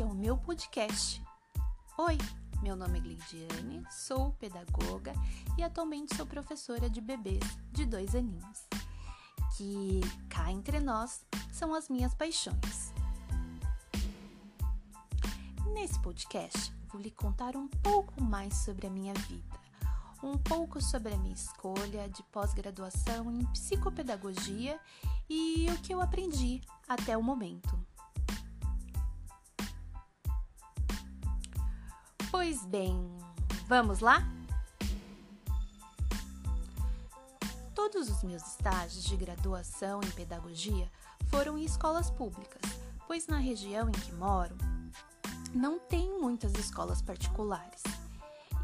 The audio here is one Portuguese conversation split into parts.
esse é o meu podcast. Oi, meu nome é Gleidiane, sou pedagoga e atualmente sou professora de bebês de dois aninhos, que cá entre nós são as minhas paixões. Nesse podcast, vou lhe contar um pouco mais sobre a minha vida, um pouco sobre a minha escolha de pós-graduação em psicopedagogia e o que eu aprendi até o momento. Pois bem, vamos lá? Todos os meus estágios de graduação em pedagogia foram em escolas públicas, pois na região em que moro não tem muitas escolas particulares.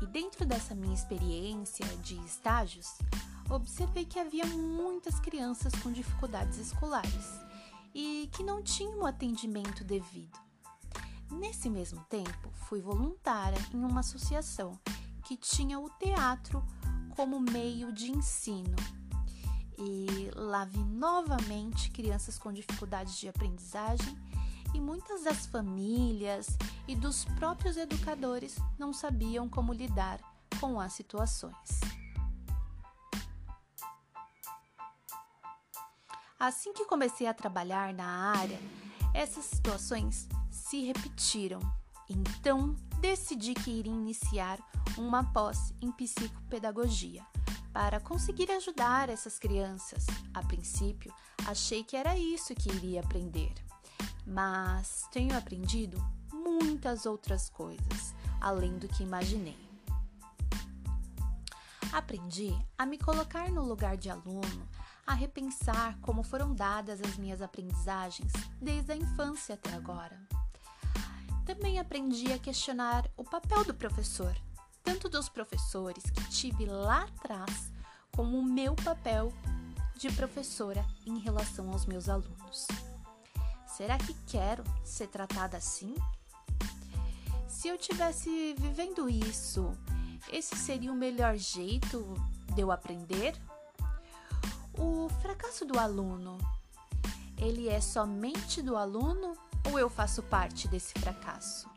E dentro dessa minha experiência de estágios, observei que havia muitas crianças com dificuldades escolares e que não tinham o atendimento devido. Nesse mesmo tempo, fui voluntária em uma associação que tinha o teatro como meio de ensino. E lá vi novamente crianças com dificuldades de aprendizagem e muitas das famílias e dos próprios educadores não sabiam como lidar com as situações. Assim que comecei a trabalhar na área, essas situações se repetiram. Então, decidi que iria iniciar uma pós em psicopedagogia para conseguir ajudar essas crianças. A princípio, achei que era isso que iria aprender, mas tenho aprendido muitas outras coisas além do que imaginei. Aprendi a me colocar no lugar de aluno, a repensar como foram dadas as minhas aprendizagens desde a infância até agora também aprendi a questionar o papel do professor, tanto dos professores que tive lá atrás, como o meu papel de professora em relação aos meus alunos. Será que quero ser tratada assim? Se eu tivesse vivendo isso, esse seria o melhor jeito de eu aprender? O fracasso do aluno, ele é somente do aluno ou eu faço parte desse fracasso?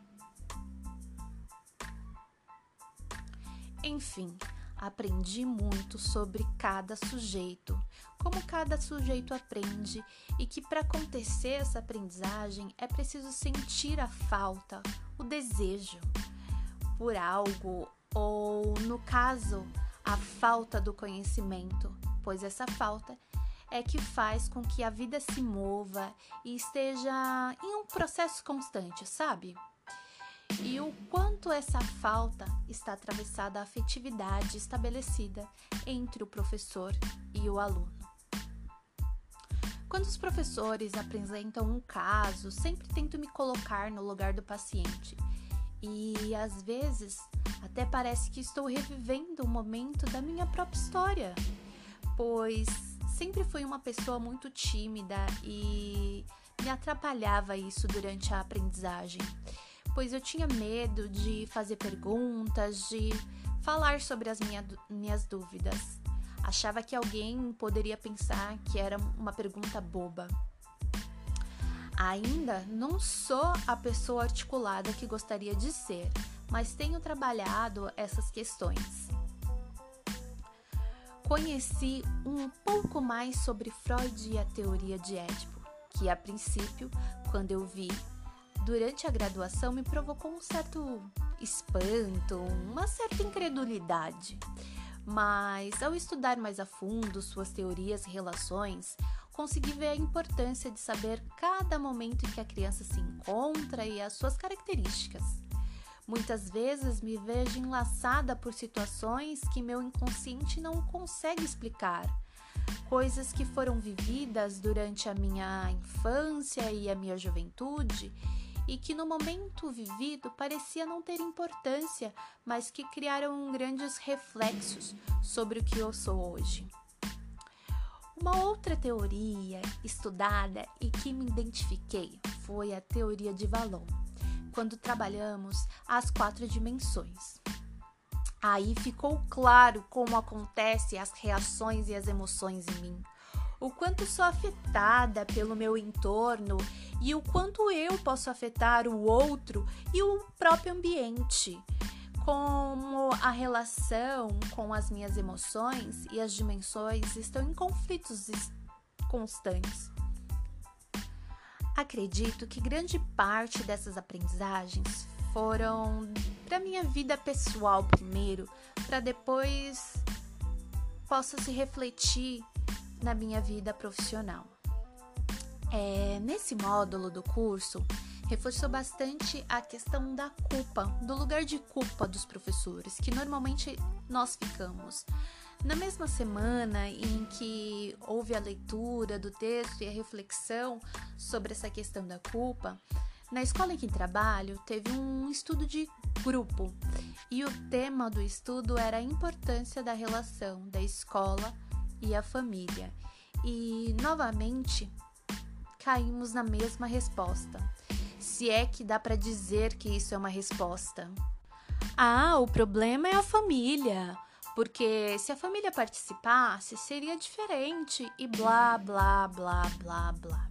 Enfim, aprendi muito sobre cada sujeito, como cada sujeito aprende e que para acontecer essa aprendizagem é preciso sentir a falta, o desejo por algo ou, no caso, a falta do conhecimento, pois essa falta é que faz com que a vida se mova e esteja em um processo constante, sabe? E o quanto essa falta está atravessada a afetividade estabelecida entre o professor e o aluno. Quando os professores apresentam um caso, sempre tento me colocar no lugar do paciente. E às vezes até parece que estou revivendo o momento da minha própria história, pois sempre fui uma pessoa muito tímida e me atrapalhava isso durante a aprendizagem, pois eu tinha medo de fazer perguntas, de falar sobre as minha, minhas dúvidas. Achava que alguém poderia pensar que era uma pergunta boba. Ainda não sou a pessoa articulada que gostaria de ser, mas tenho trabalhado essas questões conheci um pouco mais sobre Freud e a teoria de Édipo, que a princípio, quando eu vi durante a graduação, me provocou um certo espanto, uma certa incredulidade. Mas ao estudar mais a fundo suas teorias e relações, consegui ver a importância de saber cada momento em que a criança se encontra e as suas características. Muitas vezes me vejo enlaçada por situações que meu inconsciente não consegue explicar. Coisas que foram vividas durante a minha infância e a minha juventude e que no momento vivido parecia não ter importância, mas que criaram grandes reflexos sobre o que eu sou hoje. Uma outra teoria estudada e que me identifiquei foi a teoria de Valon quando trabalhamos as quatro dimensões. Aí ficou claro como acontecem as reações e as emoções em mim, o quanto sou afetada pelo meu entorno e o quanto eu posso afetar o outro e o próprio ambiente. Como a relação com as minhas emoções e as dimensões estão em conflitos constantes. Acredito que grande parte dessas aprendizagens foram para minha vida pessoal primeiro, para depois possa se refletir na minha vida profissional. É, nesse módulo do curso, reforçou bastante a questão da culpa, do lugar de culpa dos professores, que normalmente nós ficamos. Na mesma semana em que houve a leitura do texto e a reflexão sobre essa questão da culpa, na escola em que trabalho teve um estudo de grupo e o tema do estudo era a importância da relação da escola e a família. E novamente caímos na mesma resposta. Se é que dá para dizer que isso é uma resposta. Ah, o problema é a família. Porque se a família participasse, seria diferente e blá, blá, blá, blá, blá.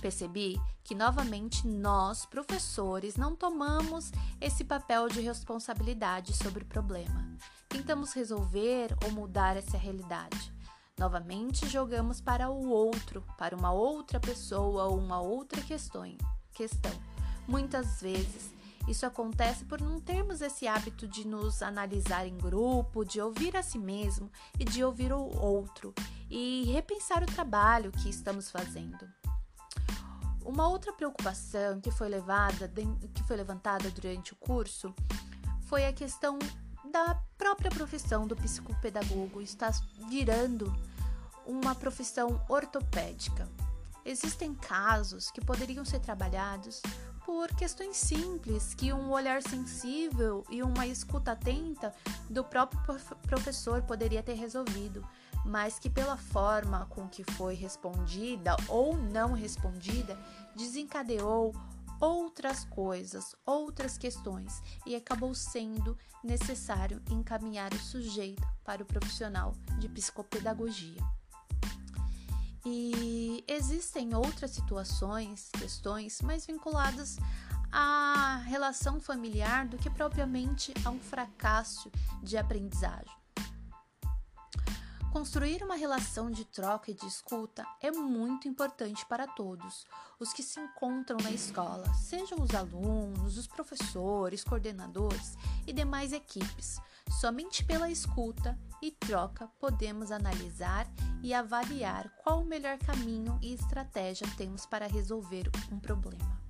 Percebi que novamente nós, professores, não tomamos esse papel de responsabilidade sobre o problema. Tentamos resolver ou mudar essa realidade. Novamente jogamos para o outro, para uma outra pessoa ou uma outra questão. questão. Muitas vezes isso acontece por não termos esse hábito de nos analisar em grupo, de ouvir a si mesmo e de ouvir o outro e repensar o trabalho que estamos fazendo. Uma outra preocupação que foi, levada, que foi levantada durante o curso foi a questão da própria profissão do psicopedagogo está virando uma profissão ortopédica. Existem casos que poderiam ser trabalhados por questões simples que um olhar sensível e uma escuta atenta do próprio professor poderia ter resolvido, mas que pela forma com que foi respondida ou não respondida desencadeou outras coisas, outras questões e acabou sendo necessário encaminhar o sujeito para o profissional de psicopedagogia. E existem outras situações, questões mais vinculadas à relação familiar do que propriamente a um fracasso de aprendizagem. Construir uma relação de troca e de escuta é muito importante para todos os que se encontram na escola, sejam os alunos, os professores, coordenadores e demais equipes. Somente pela escuta e troca podemos analisar e avaliar qual o melhor caminho e estratégia temos para resolver um problema.